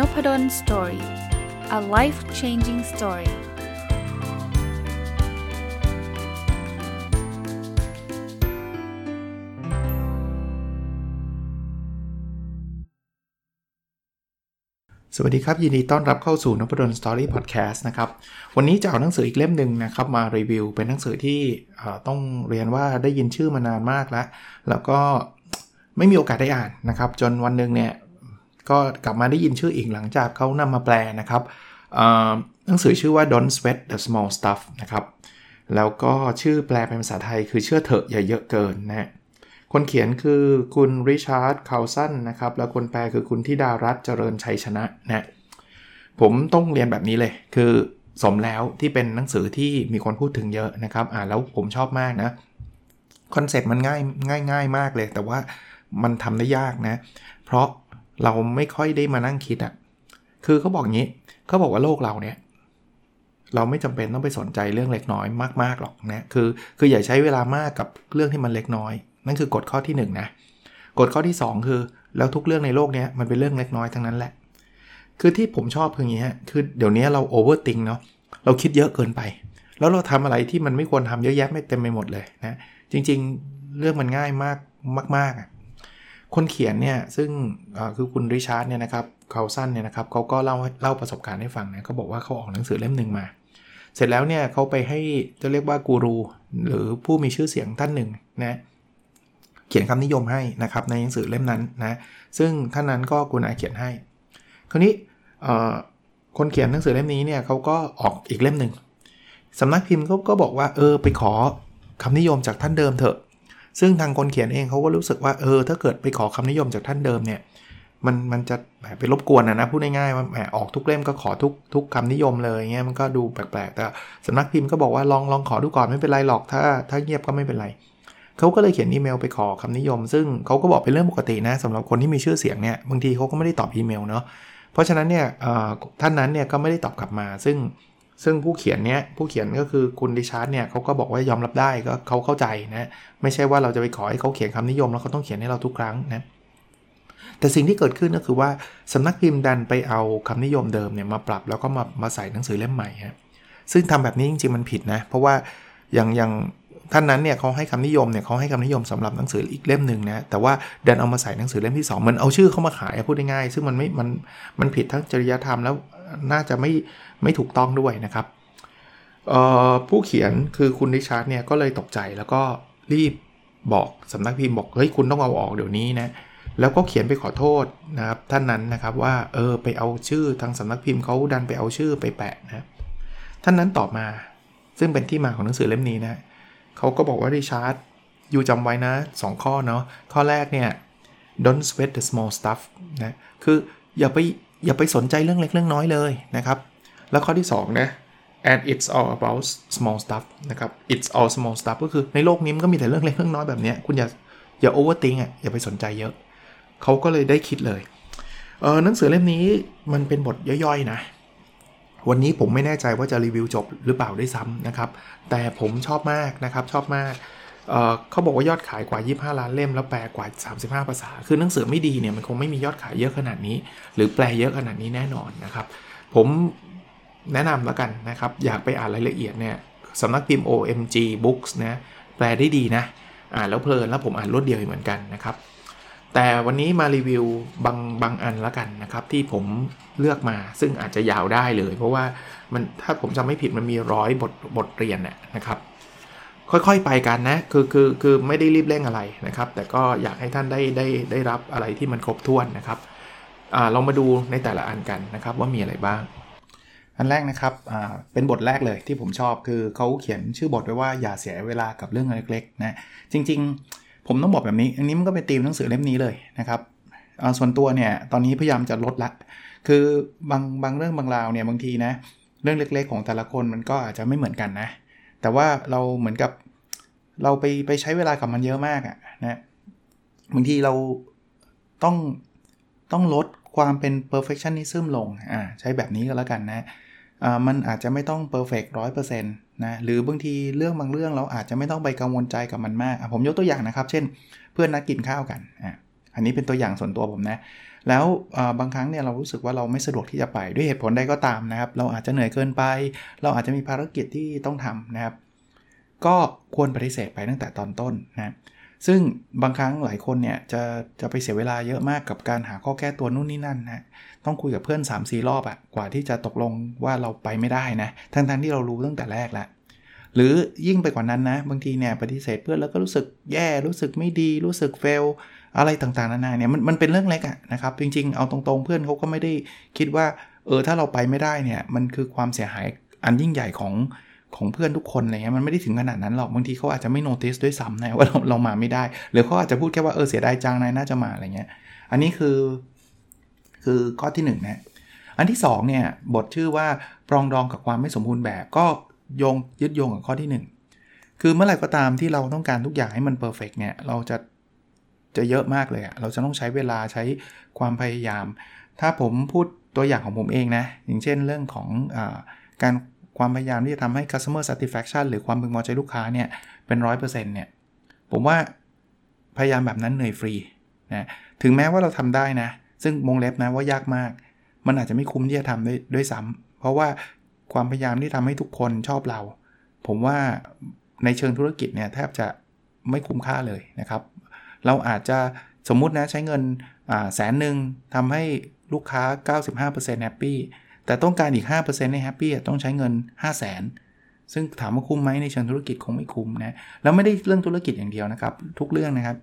นพด ล Story a life changing story สวัสดีครับ ยินดีต้อนรับเข้าสู่นพดล Story Podcast นะครับ วันนี้จะเอาหนังสืออีกเล่มหนึ่งนะครับ มารีวิว เป็นหนังสือที่ต้องเรียนว่าได้ยินชื่อมานานมากแล้ว แล้วก็ไม่มีโอกาสได้อ่านนะครับ จนวันหนึ่งเนี่ย ก็กลับมาได้ยินชื่ออีกหลังจากเขานำมาแปลนะครับหนังสือชื่อว่า Don't Sweat the Small Stuff นะครับ แล้วก็ชื่อแปลเป็นภาษาไทยคือเชื่อเถอะอย่าเยอะเกินนะคนเขียนคือคุณริชาร์ดคาร์ลสันนะครับ แล้วคนแปลคือคุณธิดารัตน์ เจริญชัยชนะนะผมต้องเรียนแบบนี้เลย คือสมแล้วที่เป็นหนังสือที่มีคนพูดถึงเยอะนะครับ อ่านแล้วผมชอบมากนะconcept มันง่ายง่ายง่ายมากเลย แต่ว่ามันทำได้ยากนะ เพราะ เราไม่ค่อยได้มานั่งคิดอะ่ะ คือเขาบอกงี้เขาบอกว่าโลกเราเนี่ย เราไม่จำเป็นต้องไปสนใจเรื่องเล็กน้อยมากๆหรอกนะ คือ คืออย่าใช้เวลามากกับเรื่องที่มันเล็กน้อย นั่นคือกฎข้อที่1 นะ กฎข้อที่ 2 คือ แล้วทุกเรื่องในโลกเนี้ยมันเป็นเรื่องเล็กน้อยทั้งนั้นแหละ คือที่ผมชอบคืออย่างนี้ฮะ คือเดี๋ยวนี้เรา overthink เนาะ เราคิดเยอะเกินไป แล้วเราทำอะไรที่มันไม่ควรทำเยอะแยะไม่เต็มไปหมดเลยนะ จริง ๆ เรื่องมันง่ายมากมากๆ คนเขียนเนี่ยซึ่งคือคุณริชาร์ดเนี่ยนะครับเขาสั้นเนี่ยนะครับเขาก็เล่าเล่าประสบการณ์ให้ฟังนะเขาบอกว่าเขาออกหนังสือเล่มหนึ่งมา เสร็จแล้วเนี่ยเขาไปให้จะเรียกว่ากูรูหรือผู้มีชื่อเสียงท่านหนึ่งนะเขียนคำนิยมให้นะครับในหนังสือเล่มนั้นนะซึ่งท่านนั้นก็กุณอาเขียนให้ คราวนี้คนเขียนหนังสือเล่มนี้เนี่ยเขาก็ออกอีกเล่มหนึ่งสำนักพิมพ์เขาก็บอกว่าเออไปขอคำนิยมจากท่านเดิมเถอะ ซึ่งทางคนเขียนเองเขาก็รู้สึกว่าเออถ้าเกิดไปขอคำนิยมจากท่านเดิมเนี่ยมันมันจะแบบไปรบกวนนะนะพูดง่ายๆว่าแหมออกทุกเล่มก็ขอทุกทุกคำนิยมเลยเงี้ยมันก็ดูแปลกๆแต่สำนักพิมพ์ก็บอกว่าลองลองขอดูก่อนไม่เป็นไรหรอกถ้าถ้าเงียบก็ไม่เป็นไรเขาก็เลยเขียนอีเมลไปขอคำนิยม ซึ่งเขาก็บอกเป็นเรื่องปกตินะสำหรับคนที่มีชื่อเสียงเนี่ยบางทีเขาก็ไม่ได้ตอบอีเมลเนาะเพราะฉะนั้นเนี่ยท่านนั้นเนี่ยก็ไม่ได้ตอบกลับมา ซึ่ง ซึ่งผู้เขียนเนี้ยผู้เขียนก็คือคุณดิชาร์ดเนี่ยเขาก็บอกว่ายอมรับได้ก็เขาเข้าใจนะไม่ใช่ว่าเราจะไปขอให้เขาเขียนคำนิยมแล้วเขาต้องเขียนให้เราทุกครั้งนะแต่สิ่งที่เกิดขึ้นก็คือว่าสำนักพิมพ์ดันไปเอาคำนิยมเดิมเนี่ยมาปรับแล้วก็มามาใส่หนังสือเล่มใหม่ฮะซึ่งทำแบบนี้จริงๆมันผิดนะเพราะว่าอย่างอย่างท่านนั้นเนี่ยเขาให้คำนิยมเนี่ยเขาให้คำนิยมสำหรับหนังสืออีกเล่มหนึ่งนะแต่ว่าดันเอามาใส่หนังสือเล่มที่2มันเอาชื่อเข้ามาขายพูดง่ายๆซึ่งมันไม่มันมันผิดทั้งจริยธรรมแล้ว น่าจะไม่ไม่ถูกต้องด้วยนะครับผู้เขียนคือคุณริชาร์ดเนี่ยก็เลยตกใจแล้วก็รีบบอกสำนักพิมพ์บอกเฮ้ยคุณต้องเอาออกเดี๋ยวนี้นะแล้วก็เขียนไปขอโทษนะครับท่านนั้นนะครับว่าเออไปเอาชื่อทางสำนักพิมพ์เขาดันไปเอาชื่อไปแปะนะท่านนั้นตอบมา ซึ่งเป็นที่มาของหนังสือเล่มนี้นะเขาก็บอกว่าริชาร์ดอยู่จำไว้นะ 2 ข้อเนาะข้อแรกเนี่ย don't sweat the small stuff นะคืออย่าไป อย่าไปสนใจเรื่องเล็กเรื่องน้อยเลยนะครับ แล้วข้อที่2นะ and it's all about small stuff นะครับ it's all small stuff ก็คือในโลกนี้มันก็มีแต่เรื่องเล็กเรื่องน้อยแบบนี้คุณอย่าอย่า overthink อะอย่าไปสนใจเยอะ เขาก็เลยได้คิดเลยเออหนังสือเล่มนี้มันเป็นบทย่อยๆนะ วันนี้ผมไม่แน่ใจว่าจะรีวิวจบหรือเปล่าได้ซ้ำนะครับ แต่ผมชอบมากนะครับชอบมาก เเขาบอกว่ายอดขายกว่า 25 ล้านเล่มแล้วแปลกว่า 35 ภาษา คือหนังสือไม่ดีเนี่ยมันคงไม่มียอดขายเยอะขนาดนี้ หรือแปลเยอะขนาดนี้แน่นอนนะครับ ผมแนะนำแล้วกันนะครับ อยากไปอ่านรายละเอียดเนี่ยสำนักพิมพ์ OMG Books นะแปลได้ดีนะอ่านแล้วเพลินแล้วผมอ่านรวดเดียวเหมือนกันนะครับ แต่วันนี้มารีวิวบางบางอันแล้วกันนะครับ ที่ผมเลือกมาซึ่งอาจจะยาวได้เลย เพราะว่ามันถ้าผมจำไม่ผิดมันมีร้อยบทบทเรียนนะครับ ค่อยๆไปกันนะ คือคือคือไม่ได้รีบเร่งอะไรนะครับ แต่ก็อยากให้ท่านได้ได้ได้รับอะไรที่มันครบถ้วนนะครับอลองมาดูในแต่ละอันกันนะครับว่ามีอะไรบ้าง อันแรกนะครับเป็นบทแรกเลยที่ผมชอบคือเขาเขียนชื่อบทไว้ว่าอย่าเสียเวลากับเรื่องเล็กๆนะจริง ๆ ผมต้องบอกแบบนี้ อันนี้มันก็เป็นธีมหนังสือเล่มนี้เลยนะครับส่วนตัวเนี่ยตอนนี้พยายามจะลดละ คือบางบางเรื่องบางราวเนี่ยบางทีนะเรื่องเล็ก ๆ ของแต่ละคนมันก็อาจจะไม่เหมือนกันนะแต่ว่าเราเหมือนกับ เราไปไปใช้เวลากับมันเยอะมากอะนะบางทีเราต้องต้องลดความเป็น perfectionism ลงอ่าใช้แบบนี้ก็แล้วกันนะมันอาจจะไม่ต้อง perfect ร้อยเปอร์เซ็นต์นะหรือบางทีเรื่องบางเรื่องเราอาจจะไม่ต้องไปกังวลใจกับมันมาก ผมยกตัวอย่างนะครับ เช่น เพื่อนนัดกินข้าวกันอะอันนี้เป็นตัวอย่างส่วนตัวผมนะ แล้วบางครั้งเนี่ยเรารู้สึกว่าเราไม่สะดวกที่จะไปด้วยเหตุผลใดก็ตามนะครับ เราอาจจะเหนื่อยเกินไป เราอาจจะมีภารกิจที่ต้องทำนะครับ ก็ควรปฏิเสธไปตั้งแต่ตอนต้นนะซึ่งบางครั้งหลายคนเนี่ยจะจะไปเสียเวลาเยอะมากกับการหาข้อแก้ตัวนู่นนี่นั่นนะต้องคุยกับเพื่อน 3 4 รอบอะกว่าที่จะตกลงว่าเราไปไม่ได้นะทั้งๆทที่เรารู้ตั้งแต่แรกแล้วหรือยิ่งไปกว่านั้นนะ บางทีเนี่ยปฏิเสธเพื่อนแล้วก็รู้สึกแย่รู้สึกไม่ดี รู้สึกเฟลอะไรต่างๆนานาเนี่ยมันมันเป็นเรื่องเล็กอะนะครับ จริงๆเอาตรงๆเพื่อนเขาก็ไม่ได้คิดว่า เออถ้าเราไปไม่ได้เนี่ยมันคือความเสียหายอันยิ่งใหญ่ของ ของเพื่อนทุกคนอะไรเงี้ยมันไม่ได้ถึงขนาดนั้นหรอกบางทีเขาอาจจะไม่โน้ติสด้วยซ้ำนะว่าเราเรามาไม่ได้ หรือเขาอาจจะพูดแค่ว่าเออเสียดายจังนายน่าจะมาอะไรเงี้ย อันนี้คือ คือข้อที่1นนะอันที่2เนี่ยบทชื่อว่าปรองดองกับความไม่สมบูรณ์แบบก็โยงยึดโยงกับข้อที่ 1 คือเมื่อไหร่ก็ตามที่เราต้องการทุกอย่างให้มันเพอร์เฟกเนี่ยเราจะจะเยอะมากเลยอะเราจะต้องใช้เวลาใช้ความพยายาม ถ้าผมพูดตัวอย่างของผมเองนะ อย่างเช่นเรื่องของอการ ความพยายามที่จะทำให้ customer satisfaction หรือความพึงพอใจลูกค้าเนี่ยเป็น 100%เนี่ยผมว่าพยายามแบบนั้นเหนื่อยฟรีนะถึงแม้ว่าเราทำได้นะ ซึ่งมงเล็บนะว่ายากมาก มันอาจจะไม่คุ้มที่จะทำด้วยด้วยซ้ำเพราะว่าความพยายามที่ทำให้ทุกคนชอบเรา ผมว่าในเชิงธุรกิจเนี่ยแทบจะไม่คุ้มค่าเลยนะครับ เราอาจจะสมมุตินะใช้เงินแสนหนึ่งทำให้ลูกค้า 95%แฮปปี้ แต่ต้องการอีก 5%ในแฮปปี้ต้องใช้เงิน 5 0 0 0 0นซึ่งถามว่าคุ้มไหมในเชิงธุรกิจคงไม่คุ้มนะแล้วไม่ได้เรื่องธุรกิจอย่างเดียวนะครับ ทุกเรื่องนะครับ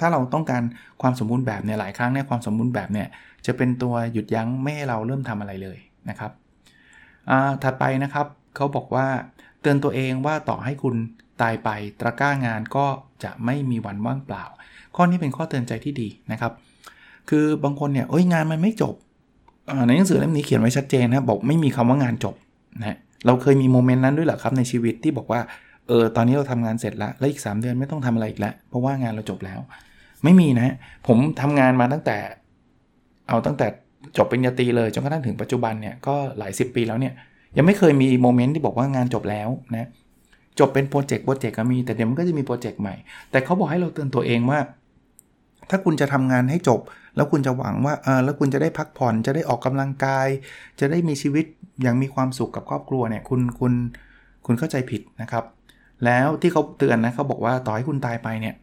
ถ้าเราต้องการความสมบูรณ์แบบเนี่ยหลายครั้งเนี่ยความสมบูรณ์แบบเนี่ยจะเป็นตัวหยุดยั้งไม่ให้เราเริ่มทำอะไรเลยนะครับถัดไปนะครับเขาบอกว่าเตือนตัวเองว่าต่อให้คุณตายไปตะกร้างานก็จะไม่มีวันว่างเปล่า ข้อนี้เป็นข้อเตือนใจที่ดีนะครับ คือบางคนเนี่ยเอ้ยงานมันไม่จบ ในหนังสือเล่มนี้เขียนไว้ชัดเจนนะบอกไม่มีคำว่างานจบนะเราเคยมี moment นั้นด้วยเหรอครับในชีวิตที่บอกว่าเออตอนนี้เราทำงานเสร็จแล้วแล้วอีก 3 เดือนไม่ต้องทำอะไรอีกแล้วเพราะว่างานเราจบแล้ว ไม่มีนะผมทำงานมาตั้งแต่ เอาตั้งแต่จบปริญญาตรีเลยจนกระทั่งถึงปัจจุบันเนี่ยก็หลาย 10 ปีแล้วเนี่ยยังไม่เคยมี moment ที่บอกว่างานจบแล้วนะจบเป็นโปรเจกต์โปรเจกต์ก็มีแต่เดี๋ยวมันก็จะมีโปรเจกต์ใหม่ แต่เขาบอกให้เราเตือนตัวเองว่า ถ้าคุณจะทำงานให้จบ แล้วคุณจะหวังว่าเออแล้วคุณจะได้พักผ่อนจะได้ออกกำลังกาย จะได้มีชีวิตอย่างมีความสุขกับครอบครัวเนี่ยคุณคุณคุณเข้าใจผิดนะครับ แล้วที่เขาเตือนนะเขาบอกว่าต่อให้คุณตายไปเนี่ย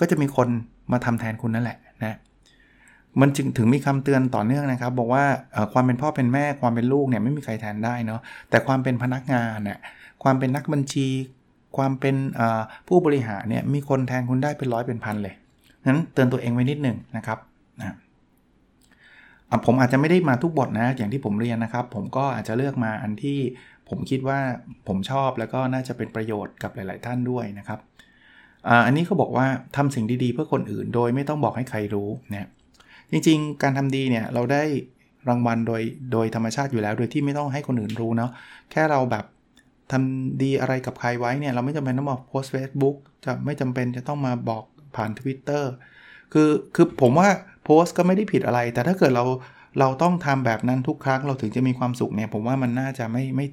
ก็จะมีคนมาทำแทนคุณนั่นแหละนะมันจึงถึงมีคำเตือนต่อเนื่องนะครับ บอกว่าความเป็นพ่อเป็นแม่ความเป็นลูกเนี่ยไม่มีใครแทนได้เนาะแต่ความเป็นพนักงานเนี่ยความเป็นนักบัญชี ความเป็นผู้บริหารเนี่ยมีคนแทนคุณได้เป็นร้อยเป็นพันเลย นั้นเตือนตัวเองไว้นิดหนึ่งนะครับนะผมอาจจะไม่ได้มาทุกบทนะ อย่างที่ผมเรียนนะครับ ผมก็อาจจะเลือกมาอันที่ผมคิดว่าผมชอบแล้วก็น่าจะเป็นประโยชน์กับหลาย ๆ ท่านด้วยนะครับอันนี้เขาบอกว่าทำสิ่งดี ๆ เพื่อคนอื่น โดยไม่ต้องบอกให้ใครรู้เนี่ยจริง ๆ การทำดีเนี่ยเราได้รางวัลโดยโดยธรรมชาติอยู่แล้ว โดยที่ไม่ต้องให้คนอื่นรู้เนาะแค่เราแบบทำดีอะไรกับใครไว้เนี่ยเราไม่จำเป็นต้องมาโพสต์เฟซบุ๊กจะไม่จำเป็นจะต้องมาบอก ผ่าน Twitter คือคือผมว่าโพสต์ก็ไม่ได้ผิดอะไร แต่ถ้าเกิดเราเราต้องทำแบบนั้นทุกครั้งเราถึงจะมีความสุขเนี่ย ผมว่ามันน่าจะไม่ไม่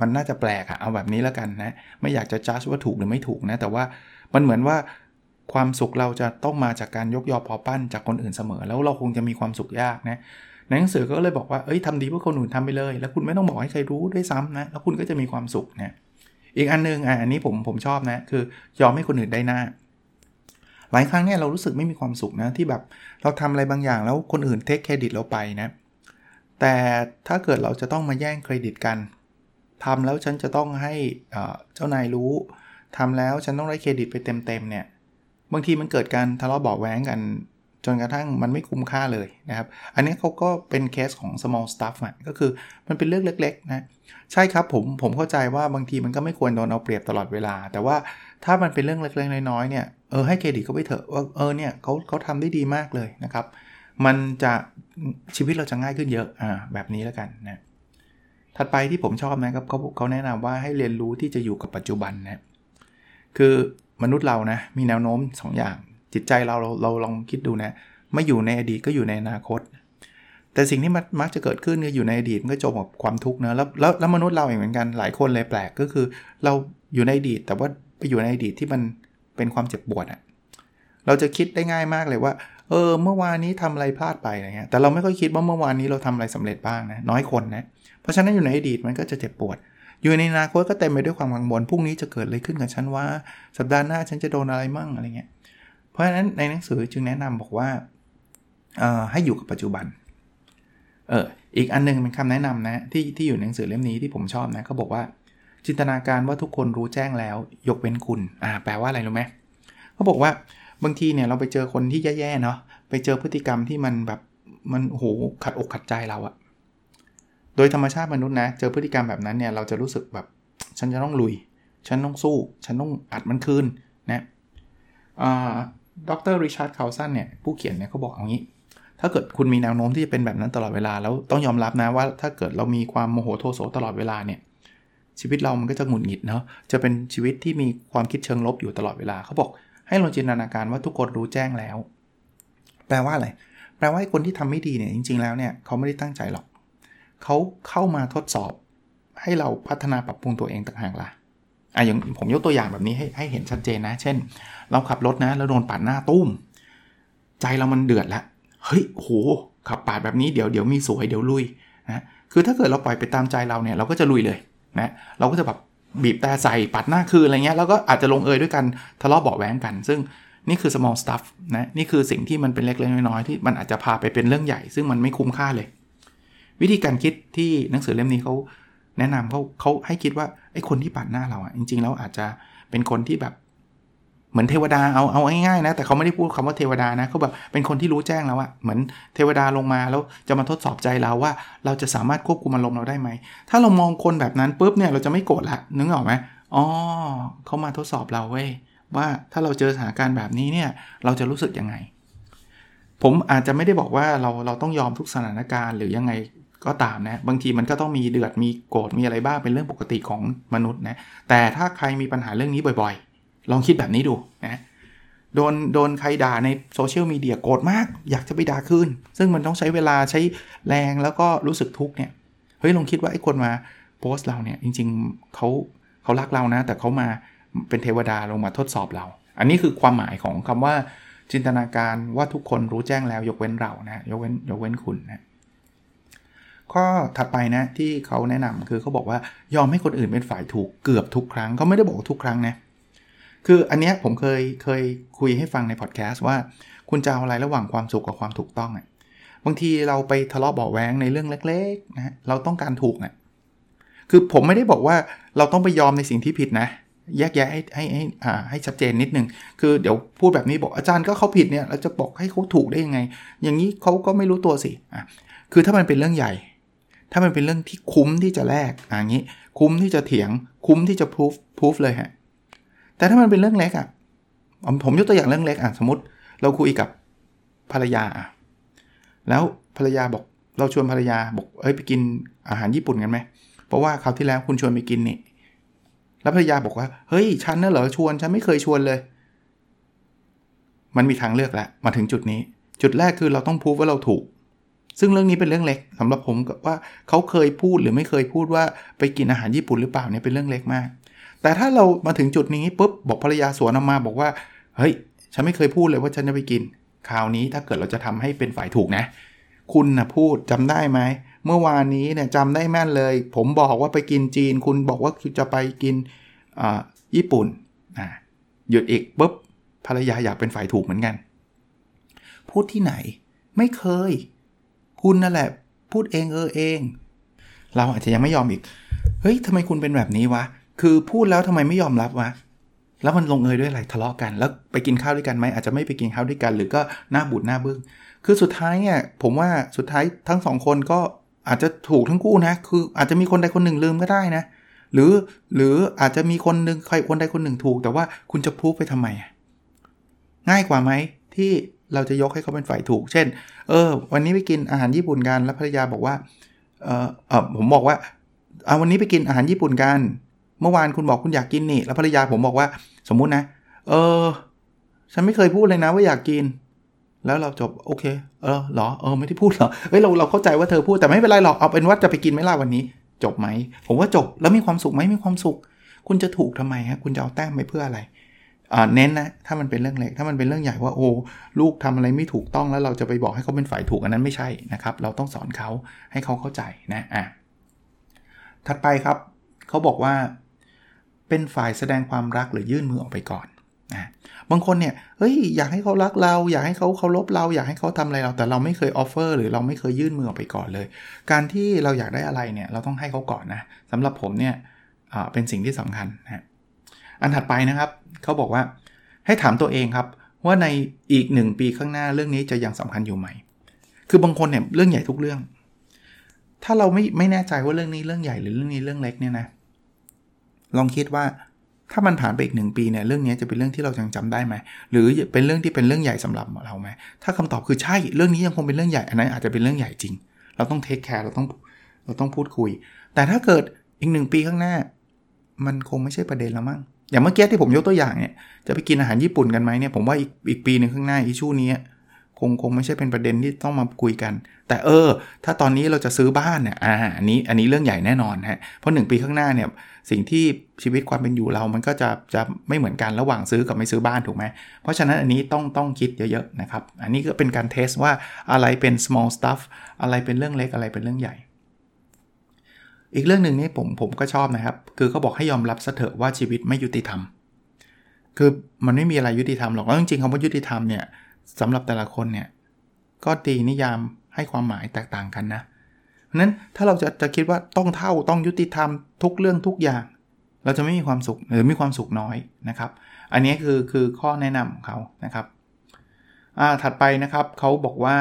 มันน่าจะแปลกอะเอาแบบนี้แล้วกันนะ ไม่อยากจะจะว่าถูกหรือไม่ถูกนะ แต่ว่ามันเหมือนว่าความสุขเราจะต้องมาจากการยกยอปอปั้นจากคนอื่นเสมอ แล้วเราคงจะมีความสุขยากนะในหนังสือก็เลยบอกว่าเอ้ยทำดีเพื่อคนอื่นทำไปเลย แล้วคุณไม่ต้องบอกให้ใครรู้ด้วยซ้ำนะแล้วคุณก็จะมีความสุขนะอีกอันนึงอะอันนี้ผมผมชอบนะคือยอมให้คนอื่นได้หน้า หลายครั้งเนี่ยเรารู้สึกไม่มีความสุขนะที่แบบเราทำอะไรบางอย่างแล้วคนอื่นเทคเครดิตเราไปนะ แต่ถ้าเกิดเราจะต้องมาแย่งเครดิตกันทำแล้วฉันจะต้องให้เจ้านายรู้ทำแล้วฉันต้องได้เครดิตไปเต็มๆเนี่ยบางทีมันเกิดการทะเลาะเบาแหวงกัน จนกระทั่งมันไม่คุ้มค่าเลยนะครับ อันนี้เขาก็เป็นเคสของ small stuff อะก็คือมันเป็นเรื่องเล็กๆนะใช่ครับผมผมเข้าใจว่าบางทีมันก็ไม่ควรโดนเอาเปรียบตลอดเวลา แต่ว่าถ้ามันเป็นเรื่องเล็กๆน้อยๆเนี่ยเออให้เครดิตเขาไปเถอะว่าเออเนี่ยเขาเขาทำได้ดีมากเลยนะครับ มันจะชีวิตเราจะง่ายขึ้นเยอะอ่าแบบนี้แล้วกันนะถัดไปที่ผมชอบนะครับเขาเขาแนะนำว่าให้เรียนรู้ที่จะอยู่กับปัจจุบันนะคือมนุษย์เรานะมีแนวโน้ม2อย่าง จิตใจเราเราเราลองคิดดูนะไม่อยู่ในอดีตก็อยู่ในอนาคต แต่สิ่งที่มันมักจะเกิดขึ้นคืออยู่ในอดีตมันก็จมกับความทุกข์นะแล้วแล้วแล้วมนุษย์เราเองเหมือนกันหลายคนเลยแปลกก็คือ เราอยู่ในอดีต แต่ว่าไปอยู่ในอดีตที่มันเป็นความเจ็บปวดอะเราจะคิดได้ง่ายมากเลยว่า เออ เมื่อวานนี้ทำอะไรพลาดไปอะไรเงี้ยแต่เราไม่ค่อยคิดว่าเมื่อวานนี้เราทำอะไรสำเร็จบ้างนะน้อยคนนะเพราะฉะนั้นอยู่ในอดีตมันก็จะเจ็บปวด อยู่ในอนาคตก็เต็มไปด้วยความกังวลพรุ่งนี้จะเกิดอะไรขึ้นกับฉันว่า สัปดาห์หน้าฉันจะโดนอะไรมั่งอะไรเงี้ย เพราะฉะนั้นในหนังสือจึงแนะนำบอกว่าให้อยู่กับปัจจุบันเอออีกอันนึงเป็นคำแนะนำนะที่ที่อยู่ในหนังสือเล่มนี้ที่ผมชอบนะเขาบอกว่า จินตนาการว่าทุกคนรู้แจ้งแล้ว ยกเว้นคุณอ่าแปลว่าอะไรรู้ไหมเขาบอกว่าบางทีเนี่ยเราไปเจอคนที่แย่ๆเนาะไปเจอพฤติกรรมที่มันแบบมันโหขัดอกขัดใจเราอะโดยธรรมชาติมนุษย์นะเจอพฤติกรรมแบบนั้นเนี่ยเราจะรู้สึกแบบฉันจะต้องลุย ฉันต้องสู้ ฉันต้องอัดมันคืนนะอ่า ดรริชาร์ดคาวสันเนี่ยผู้เขียนเนี่ยเขาบอกอย่างนี้ ถ้าเกิดคุณมีแนวโน้มที่จะเป็นแบบนั้นตลอดเวลา แล้วต้องยอมรับนะว่า ถ้าเกิดเรามีความโมโหโทโสตลอดเวลาเนี่ยชีวิตเรามันก็จะหงุดหงิดเนาะจะเป็นชีวิตที่มีความคิดเชิงลบอยู่ตลอดเวลาเขาบอกให้ลองจินตนาการว่าทุกคนรู้แจ้งแล้ว แปลว่าอะไรแปลว่าคนที่ทำไม่ดีเนี่ยจริง ๆ แล้วเนี่ยเขาไม่ได้ตั้งใจหรอกเขาเข้ามาทดสอบให้เราพัฒนาปรับปรุงตัวเองต่างหากล่ะ อะอย่างผมยกตัวอย่างแบบนี้ให้ให้เห็นชัดเจนนะ เช่น เราขับรถนะ แล้วโดนปาดหน้าตุ้ม ใจเรามันเดือดแล้วเฮ้ยโหขับปาดแบบนี้เดี๋ยวเดี๋ยวมีสวยเดี๋ยวลุยนะคือถ้าเกิดเราปล่อยไปตามใจเราเนี่ยเราก็จะลุยเลยนะเราก็จะแบบบีบแต่ใส่ปัดหน้าคืนอะไรเงี้ยแล้วก็อาจจะลงเอยด้วยกันทะเลาะเบาแหวงกัน ซึ่งนี่คือ small stuff นะนี่คือสิ่งที่มันเป็นเล็กๆน้อยๆที่มันอาจจะพาไปเป็นเรื่องใหญ่ ซึ่งมันไม่คุ้มค่าเลย วิธีการคิดที่หนังสือเล่มนี้เขา แนะนำเขาเขาให้คิดว่าไอ้คนที่ปัดหน้าเราอะจริง ๆ แล้วอาจจะเป็นคนที่แบบเหมือนเทวดาเอาเอาง่ายๆนะแต่เขาไม่ได้พูดคำว่าเทวดานะเขาแบบเป็นคนที่รู้แจ้งแล้วอะเหมือนเทวดาลงมาแล้วจะมาทดสอบใจเราว่า เราจะสามารถควบคุมอารมณ์เราได้ไหม ถ้าเรามองคนแบบนั้นปุ๊บเนี่ยเราจะไม่โกรธละนึกออกไหมอ๋อเขามาทดสอบเราเว้ยว่าถ้าเราเจอสถานการณ์แบบนี้เนี่ยเราจะรู้สึกยังไง ผมอาจจะไม่ได้บอกว่าเราเราต้องยอมทุกสถานการณ์หรือยังไง ก็ตามนะบางทีมันก็ต้องมีเดือดมีโกรธมีอะไรบ้างเป็นเรื่องปกติของมนุษย์นะแต่ถ้าใครมีปัญหาเรื่องนี้บ่อยๆ ลองคิดแบบนี้ดูนะโดนโดนใครด่าในโซเชียลมีเดียโกรธมาก อยากจะไปด่าคืนซึ่งมันต้องใช้เวลาใช้แรงแล้วก็รู้สึกทุกข์เนี่ยเฮ้ยลองคิดว่าไอ้คนมาโพสต์เราเนี่ยจริงๆเขาเขารักเรานะ แต่เขามาเป็นเทวดาลงมาทดสอบเรา อันนี้คือความหมายของคำว่าจินตนาการว่าทุกคนรู้แจ้งแล้วยกเว้นเรานะยกเว้นยกเว้นคุณนะ ข้อถัดไปนะที่เขาแนะนำคือเขาบอกว่ายอมให้คนอื่นเป็นฝ่ายถูกเกือบทุกครั้งเขาไม่ได้บอกทุกครั้งนะคืออันนี้ผมเคยเคยคุยให้ฟังในพอดแคสต์ว่าคุณจะเอาอะไรระหว่างความสุขกับความถูกต้องอะบางทีเราไปทะเลาะเบาแหวงในเรื่องเล็กๆนะเราต้องการถูกอะคือผมไม่ได้บอกว่าเราต้องไปยอมในสิ่งที่ผิดนะ แยกแยะให้ให้ให้อ่าให้ชัดเจนนิดนึง คือเดี๋ยวพูดแบบนี้บอกอาจารย์ก็เขาผิดเนี่ยเราจะบอกให้เขาถูกได้ยังไง อย่างนี้เขาก็ไม่รู้ตัวสิอะคือถ้ามันเป็นเรื่องใหญ่ ถ้ามันเป็นเรื่องที่คุ้มที่จะแลกอย่างนี้ คุ้มที่จะเถียง คุ้มที่จะพูฟพูฟเลยฮะ แต่ถ้ามันเป็นเรื่องเล็กอะ่ะ ผมยกตัวอย่างเรื่องเล็กอะ สมมติเราคุยกับภรรยา แล้วภรรยาบอก เราชวนภรรยาบอก เอ้ยไปกินอาหารญี่ปุ่นกันไหม เพราะว่าคราวที่แล้วคุณชวนไปกินนี่ แล้วภรรยาบอกว่า เฮ้ย ฉันน่ะเหรอชวน ฉันไม่เคยชวนเลย มันมีทางเลือกแล้ว มาถึงจุดนี้ จุดแรกคือเราต้องพูดว่าเราถูก ซึ่งเรื่องนี้เป็นเรื่องเล็กสำหรับผมว่าเขาเคยพูดหรือไม่เคยพูดว่าไปกินอาหารญี่ปุ่นหรือเปล่าเนี่ยเป็นเรื่องเล็กมาก แต่ถ้าเรามาถึงจุดนี้ปุ๊บบอกภรรยาสวนออกมาบอกว่า เฮ้ย ฉันไม่เคยพูดเลยว่าฉันจะไปกิน คราวนี้ถ้าเกิดเราจะทำให้เป็นฝ่ายถูกนะ คุณนะพูดจำได้ไหมเมื่อวานนี้เนี่ยจำได้แม่นเลย ผมบอกว่าไปกินจีน คุณบอกว่าจะไปกินญี่ปุ่นนะหยุดอีกปุ๊บภรรยาอยากเป็นฝ่ายถูกเหมือนกัน พูดที่ไหน ไม่เคย คุณนั่นแหละพูดเองเออเอง เราอาจจะยังไม่ยอมอีก เฮ้ยทำไมคุณเป็นแบบนี้วะ คือพูดแล้วทำไมไม่ยอมรับวะ แล้วมันลงเอยด้วยอะไรทะเลาะกัน แล้วไปกินข้าวด้วยกันไหมอาจจะไม่ไปกินข้าวด้วยกัน หรือก็หน้าบูดหน้าบึ้ง คือสุดท้ายเนี่ยผมว่าสุดท้ายทั้งสองคนก็อาจจะถูกทั้งคู่นะ คืออาจจะมีคนใดคนหนึ่งลืมก็ได้นะ หรือหรืออาจจะมีคนหนึ่งใครคนใดคนหนึ่งถูก แต่ว่าคุณจะพูดไปทำไม ง่ายกว่าไหมที่ เราจะยกให้เขาเป็นฝ่ายถูก เช่น เออ วันนี้ไปกินอาหารญี่ปุ่นกัน แล้วภรรยาบอกว่า เออเออผมบอกว่าเอาวันนี้ไปกินอาหารญี่ปุ่นกัน เมื่อวานคุณบอกคุณอยากกินนี่ แล้วภรรยาผมบอกว่า สมมุตินะ เออ ฉันไม่เคยพูดเลยนะว่าอยากกิน แล้วเราจบ โอเค เออหรอ เออ ไม่ได้พูดหรอ เฮ้ย เรา เราเข้าใจว่าเธอพูด แต่ไม่เป็นไรหรอก เอาเป็นว่าจะไปกินไม่ล่าวันนี้ จบไหม ผมว่าจบ แล้วมีความสุขไหมมีความสุข คุณจะถูกทำไมฮะ คุณจะเอาแต้มไปเพื่ออะไร เน้นนะถ้ามันเป็นเรื่องเล็กถ้ามันเป็นเรื่องใหญ่ว่าโอ้ลูกทำอะไรไม่ถูกต้องแล้วเราจะไปบอกให้เขาเป็นฝ่ายถูกอันนั้นไม่ใช่นะครับเราต้องสอนเขาให้เขาเข้าใจนะอะถัดไปครับเขาบอกว่าเป็นฝ่ายแสดงความรักหรือยื่นมือออกไปก่อนนะบางคนเนี่ยเฮ้ยอยากให้เขารักเรา อยากให้เขาเคารพเรา อยากให้เขาทำอะไรเราแต่เราไม่เคย offer หรือเราไม่เคยยื่นมือออกไปก่อนเลย การที่เราอยากได้อะไรเนี่ยเราต้องให้เขาก่อนนะสำหรับผมเนี่ยเป็นสิ่งที่สำคัญนะ อันถัดไปนะครับเขาบอกว่าให้ถามตัวเองครับ ว่าในอีก 1 ปีข้างหน้าเรื่องนี้จะยังสำคัญอยู่ไหม คือบางคนเนี่ยเรื่องใหญ่ทุกเรื่อง ถ้าเราไม่ไม่แน่ใจว่าเรื่องนี้เรื่องใหญ่หรือเรื่องนี้เรื่องเล็กเนี่ยนะลองคิดว่าถ้ามันผ่านไปอีกหนึ่งปีเนี่ยเรื่องนี้จะเป็นเรื่องที่เรายังจำได้ไหมหรือเป็นเรื่องที่เป็นเรื่องใหญ่สำหรับเราไหมถ้าคำตอบคือใช่เรื่องนี้ยังคงเป็นเรื่องใหญ่อันนั้นอาจจะเป็นเรื่องใหญ่จริง เราต้องเทคแคร์เราต้องเราต้องพูดคุย แต่ถ้าเกิดอีกหนึ่งปีข้างหน้า มันคงไม่ใช่ประเด็นแล้วมั้ง อย่างเมื่อกี้ที่ผมยกตัวอย่างเนี่ยจะไปกินอาหารญี่ปุ่นกันไหมเนี่ยผมว่าอีกอีกปีหนึ่งข้างหน้าอิชูนี้คงคงไม่ใช่เป็นประเด็นที่ต้องมาคุยกัน แต่เออ ถ้าตอนนี้เราจะซื้อบ้านเนี่ยอ่าอันนี้อันนี้เรื่องใหญ่แน่นอนฮะเพราะหนึ่งปีข้างหน้าเนี่ยสิ่งที่ชีวิตความเป็นอยู่เรามันก็จะจะไม่เหมือนกันระหว่างซื้อกับไม่ซื้อบ้านถูกไหมเพราะฉะนั้นอันนี้ต้องต้องคิดเยอะๆนะครับ อันนี้ก็เป็นการเทสว่าอะไรเป็น small stuff อะไรเป็นเรื่องเล็กอะไรเป็นเรื่องใหญ่ อีกเรื่องหนึ่งนี่ผมผมก็ชอบนะครับ คือเขาบอกให้ยอมรับซะเถอะว่าชีวิตไม่ยุติธรรม คือมันไม่มีอะไรยุติธรรมหรอกแล้วจริงๆคำว่ายุติธรรมเนี่ยสำหรับแต่ละคนเนี่ยก็ตีนิยามให้ความหมายแตกต่างกันนะนั้นถ้าเราจะจะคิดว่าต้องเท่าต้องยุติธรรมทุกเรื่องทุกอย่าง เราจะไม่มีความสุขหรือมีความสุขน้อยนะครับ อันนี้คือคือข้อแนะนำของเขานะครับอ่าถัดไปนะครับเขาบอกว่า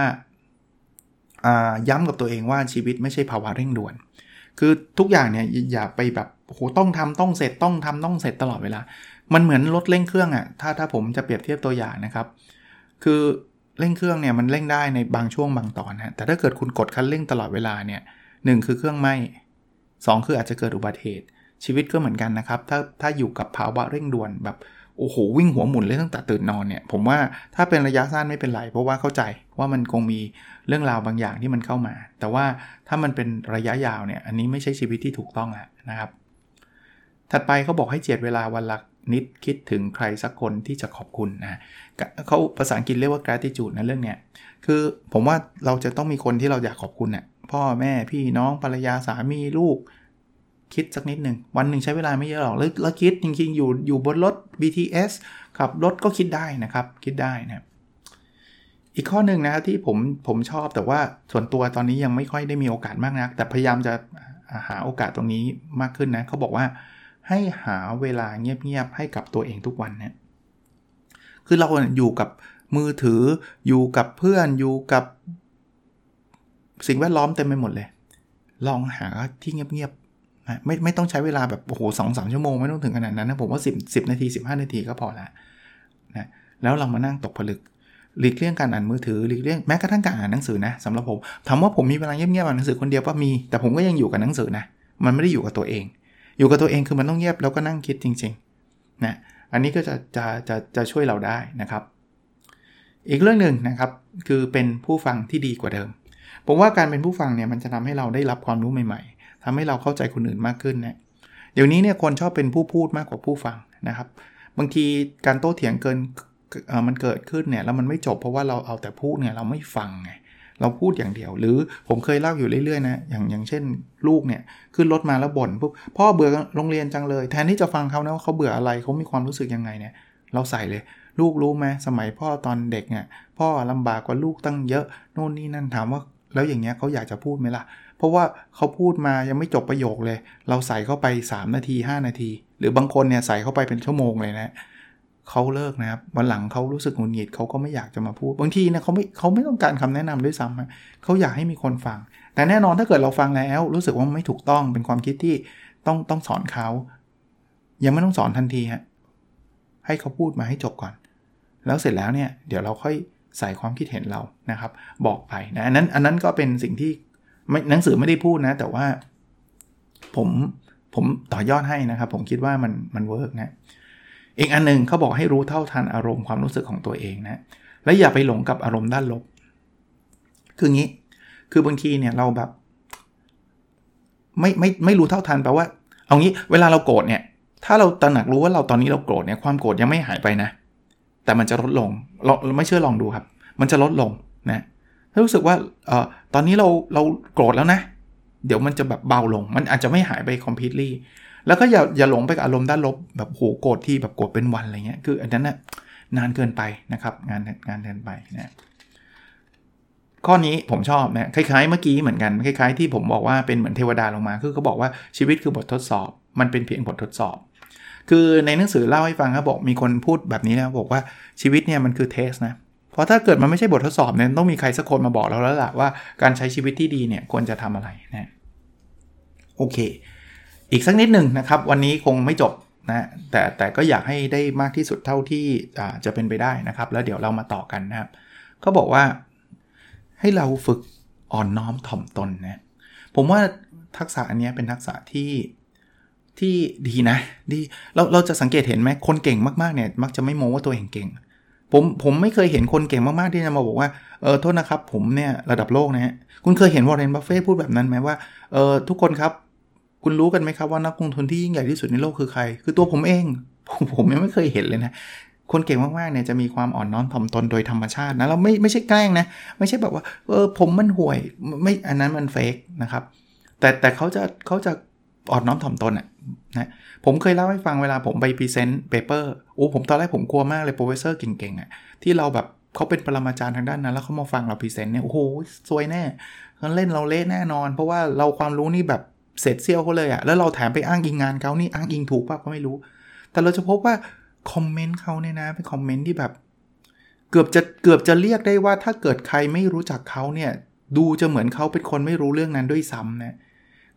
อ่าย้ำกับตัวเองว่าชีวิตไม่ใช่ภาวะเร่งด่วน คือทุกอย่างเนี่ยอย่าไปแบบโหต้องทำต้องเสร็จต้องทำต้องเสร็จตลอดเวลา มันเหมือนรถเร่งเครื่องอะ่ะถ้าถ้าผมจะเปรียบเทียบตัวอย่างนะครับ คือเร่งเครื่องเนี่ยมันเร่งได้ในบางช่วงบางตอนฮะแต่ถ้าเกิดคุณกดคันเร่งตลอดเวลาเนี่ยหคือเครื่องไหม้สคืออาจจะเกิดอุบัติเหตุ ชีวิตก็เหมือนกันนะครับ ถ้าถ้าอยู่กับภาวะเร่งด่วนแบบโอ้โหวิ่งหัวหมุนเลยตั้งแต่ตื่นนอนเนี่ย ผมว่าถ้าเป็นระยะสั้นไม่เป็นไร เพราะว่าเข้าใจ ว่ามันคงมีเรื่องราวบางอย่างที่มันเข้ามา แต่ว่าถ้ามันเป็นระยะยาวเนี่ยอันนี้ไม่ใช่ชีวิตที่ถูกต้องแล้วนะครับ ถัดไปเขาบอกให้เจียดเวลาวันละนิดคิดถึงใครสักคนที่จะขอบคุณนะเขาภาษาอังกฤษเรียกว่า gratitude นะเรื่องเนี้ยคือผมว่าเราจะต้องมีคนที่เราอยากขอบคุณเนะ่ยพ่อแม่พี่น้องภรรยาสามีลูก คิดสักนิดหนึ่งวันหนึ่งใช้เวลาไม่เยอะหรอกแล้วคิดจริงๆ อยู่อยู่บนรถ BTS ขับรถก็คิดได้นะครับ คิดได้นะ อีกข้อหนึ่งนะที่ผมผมชอบแต่ว่าส่วนตัวตอนนี้ยังไม่ค่อยได้มีโอกาสมากนัก แต่พยายามจะหาโอกาสตรงนี้มากขึ้นนะเขาบอกว่าให้หาเวลาเงียบๆให้กับตัวเองทุกวันเนี่ยคือเราอยู่กับมือถืออยู่กับเพื่อนอยู่กับสิ่งแวดล้อมเต็มไปหมดเลย ลองหาที่เงียบๆนะไม่ไม่ต้องใช้เวลาแบบโอ้โหสองสามชั่วโมงไม่ต้องถึงขนาดนั้นนะผมว่า 10 10 นาที 15 นาทีก็พอละนะแล้วเรามานั่งตกผลึก หลีกเลี่ยงการอ่านมือถือหลีกเลี่ยงแม้กระทั่งการอ่านหนังสือนะสำหรับผมถามว่าผมมีเวลาเงียบๆอ่านหนังสือคนเดียวป่ะมี แต่ผมก็ยังอยู่กับหนังสือนะมันไม่ได้อยู่กับตัวเอง อยู่กับตัวเองคือมันต้องเงียบแล้วก็นั่งคิดจริงๆนะอันนี้ก็จะจะจะจะช่วยเราได้นะครับ อีกเรื่องหนึ่งนะครับคือเป็นผู้ฟังที่ดีกว่าเดิมผมว่าการเป็นผู้ฟังเนี่ยมันจะทำให้เราได้รับความรู้ใหม่ ๆทำให้เราเข้าใจคนอื่นมากขึ้นนะเดี๋ยวนี้เนี่ยคนชอบเป็นผู้พูดมากกว่าผู้ฟังนะครับ บางทีการโต้เถียงเกิน มันเกิดขึ้นเนี่ยแล้วมันไม่จบเพราะว่าเราเอาแต่พูดเนี่ยเราไม่ฟังไงเราพูดอย่างเดียว หรือผมเคยเล่าอยู่เรื่อยๆนะอย่างอย่างเช่นลูกเนี่ยขึ้นรถมาแล้วบ่นปุ๊บพ่อเบื่อโรงเรียนจังเลย แทนที่จะฟังเขานะว่าเขาเบื่ออะไรเขามีความรู้สึกยังไงเนี่ยเราใส่เลย ลูกรู้ไหมสมัยพ่อตอนเด็กเนี่ยพ่อลำบากกว่าลูกตั้งเยอะโน่นนี่นั่นถามว่าแล้วอย่างเงี้ยเขาอยากจะพูดไหมล่ะ เพราะว่าเขาพูดมายังไม่จบประโยคเลย เราใส่เข้าไป 3 นาที 5 นาที หรือบางคนเนี่ยใส่เข้าไปเป็นชั่วโมงเลยนะ เขาเลิกนะครับวันหลังเขารู้สึกหงุดหงิดเขาก็ไม่อยากจะมาพูด บางทีนะเขาไม่เขาไม่ต้องการคำแนะนำด้วยซ้ำเขาอยากให้มีคนฟัง แต่แน่นอนถ้าเกิดเราฟังแล้ว รู้สึกว่าไม่ถูกต้องเป็นความคิดที่ต้องต้องสอนเขายังไม่ต้องสอนทันทีฮะให้เขาพูดมาให้จบก่อน แล้วเสร็จแล้วเนี่ยเดี๋ยวเราค่อยใส่ความคิดเห็นเรานะครับ บอกไปนะอันนั้นอันนั้นก็เป็นสิ่งที่หนังสือไม่ได้พูดนะ แต่ว่าผมผมต่อยอดให้นะครับ ผมคิดว่ามันมันเวิร์กนะ อีกอันนึงเขาบอกให้รู้เท่าทันอารมณ์ความรู้สึกของตัวเองนะและอย่าไปหลงกับอารมณ์ด้านลบ คืองี้ คือบางทีเนี่ยเราแบบ ไม่ไม่ไม่รู้เท่าทันแปลว่า เอางี้เวลาเราโกรธเนี่ย ถ้าเราตระหนักรู้ว่าเราตอนนี้เราโกรธเนี่ยความโกรธยังไม่หายไปนะ แต่มันจะลดลงเราไม่เชื่อลองดูครับ มันจะลดลงนะถ้ารู้สึกว่าเออตอนนี้เราเราโกรธแล้วนะ เดี๋ยวมันจะแบบเบาลง มันอาจจะไม่หายไป completely แล้วก็อย่าอย่าหลงไปกับอารมณ์ด้านลบแบบโหโกรธที่แบบโกรธเป็นวันอะไรเงี้ยคืออันนั้นนะ่ะนานเกินไปนะครับงานงานเกินไปนะข้อนี้ผมชอบนะคล้ายๆเมื่อกี้เหมือนกันคล้ายๆที่ผมบอกว่าเป็นเหมือนเทวดาลงมาคือเขาบอกว่าชีวิตคือบททดสอบ มันเป็นเพียงบททดสอบ คือในหนังสือเล่าให้ฟังครับบอกมีคนพูดแบบนี้นะบอกว่าชีวิตเนี่ยมันคือเทสนะเพราะถ้าเกิดมันไม่ใช่บททดสอบเนี่ยต้องมีใครสักคนมาบอกเราแล้วล่ะว่าการใช้ชีวิตที่ดีเนี่ยควรจะทำอะไรนะโอเค อีกสักนิดหนึ่งนะครับ วันนี้คงไม่จบนะแต่แต่ก็อยากให้ได้มากที่สุดเท่าที่จะเป็นไปได้นะครับ แล้วเดี๋ยวเรามาต่อกันนะครับเขาบอกว่าให้เราฝึกอ่อนน้อมถ่อมตนนะผมว่าทักษะอันนี้เป็นทักษะที่ที่ดีนะดีเราเราจะสังเกตเห็นไหมคนเก่งมากๆเนี่ยมักจะไม่โม้ว่าตัวเองเก่ง ผมผมไม่เคยเห็นคนเก่งมากๆที่จะมาบอกว่าเออโทษนะครับผมเนี่ยระดับโลกนะฮะคุณเคยเห็นวอร์เรนบัฟเฟ่พูดแบบนั้นไหมว่าเออทุกคนครับ คุณรู้กันไหมครับว่านักลงทุนที่ยิ่งใหญ่ที่สุดในโลกคือใคร คือตัวผมเองผมผมยังไม่เคยเห็นเลยนะ คนเก่งมากๆเนี่ยจะมีความอ่อนน้อมถ่อมตนโดยธรรมชาตินะเราไม่ไม่ใช่แกล้งนะ ไม่ใช่แบบว่าเออผมมันห่วยไม่อันนั้นมัน fake นะครับ แต่แต่เขาจะเขาจะอ่อนน้อมถ่อมตนอะนะผมเคยเล่าให้ฟังเวลาผมไป present paper โอ้ผมตอนแรกผมกลัวมากเลย professor เก่งๆอะที่เราแบบเขาเป็นปรมาจารย์ทางด้านนั้น แล้วเขามาฟังเรา present เนี่ยโอ้โหสวยแน่เขาเล่นเราเละแน่นอน เพราะว่าเราความรู้นี่แบบ เสร็จเซี่ยวเขาเลยอะแล้วเราแถมไปอ้างอิงงานเขานี่อ้างอิงถูกป่ะก็ไม่รู้ แต่เราจะพบว่าคอมเมนต์เขาเนี่ยนะเป็นคอมเมนต์ที่แบบ เกือบจะเกือบจะเรียกได้ว่าถ้าเกิดใครไม่รู้จักเขาเนี่ย ดูจะเหมือนเขาเป็นคนไม่รู้เรื่องนั้นด้วยซ้ำนะ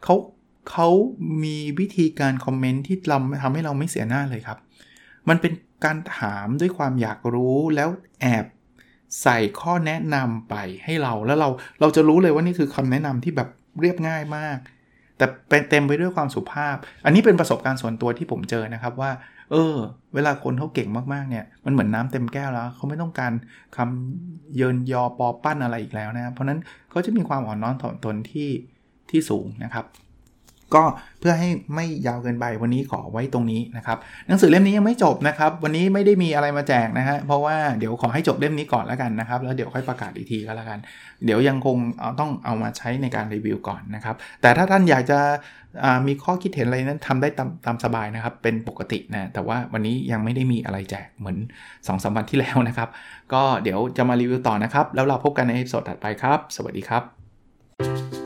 เขาเขามีวิธีการคอมเมนต์ที่ทำให้เราไม่เสียหน้าเลยครับ มันเป็นการถามด้วยความอยากรู้แล้วแอบใส่ข้อแนะนำไปให้เราแล้วเราเราจะรู้เลยว่านี่คือคำแนะนำที่แบบเรียบง่ายมาก แต่เป็นเต็มไปด้วยความสุภาพ อันนี้เป็นประสบการณ์ส่วนตัวที่ผมเจอนะครับว่า เออ เวลาคนเขาเก่งมากๆเนี่ย มันเหมือนน้าเต็มแก้วแล้ว เขาไม่ต้องการคำเยินยอปอปั้นอะไรอีกแล้วนะ เพราะนั้นเขาจะมีความอ่อนน้อมถ่อมตนที่ที่สูงนะครับ ก็เพื่อให้ไม่ยาวเกินไปวันนี้ขอไว้ตรงนี้นะครับหนังสือเล่มนี้ยังไม่จบนะครับ วันนี้ไม่ได้มีอะไรมาแจกนะฮะเพราะว่าเดี๋ยวขอให้จบเล่มนี้ก่อนแล้วกันนะครับ แล้วเดี๋ยวค่อยประกาศอีกทีก็แล้วกัน เดี๋ยวยังคงเอาต้องเอามาใช้ในการรีวิวก่อนนะครับ แต่ถ้าท่านอยากจะมีข้อคิดเห็นอะไรนั้นทำได้ตามตามสบายนะครับ เป็นปกตินะแต่ว่าวันนี้ยังไม่ได้มีอะไรแจกเหมือน2อสวันที่แล้วนะครับ ก็เดี๋ยวจะมารีวิวต่อนะครับ แล้วเราพบกันในสดถัดไปครับ สวัสดีครับ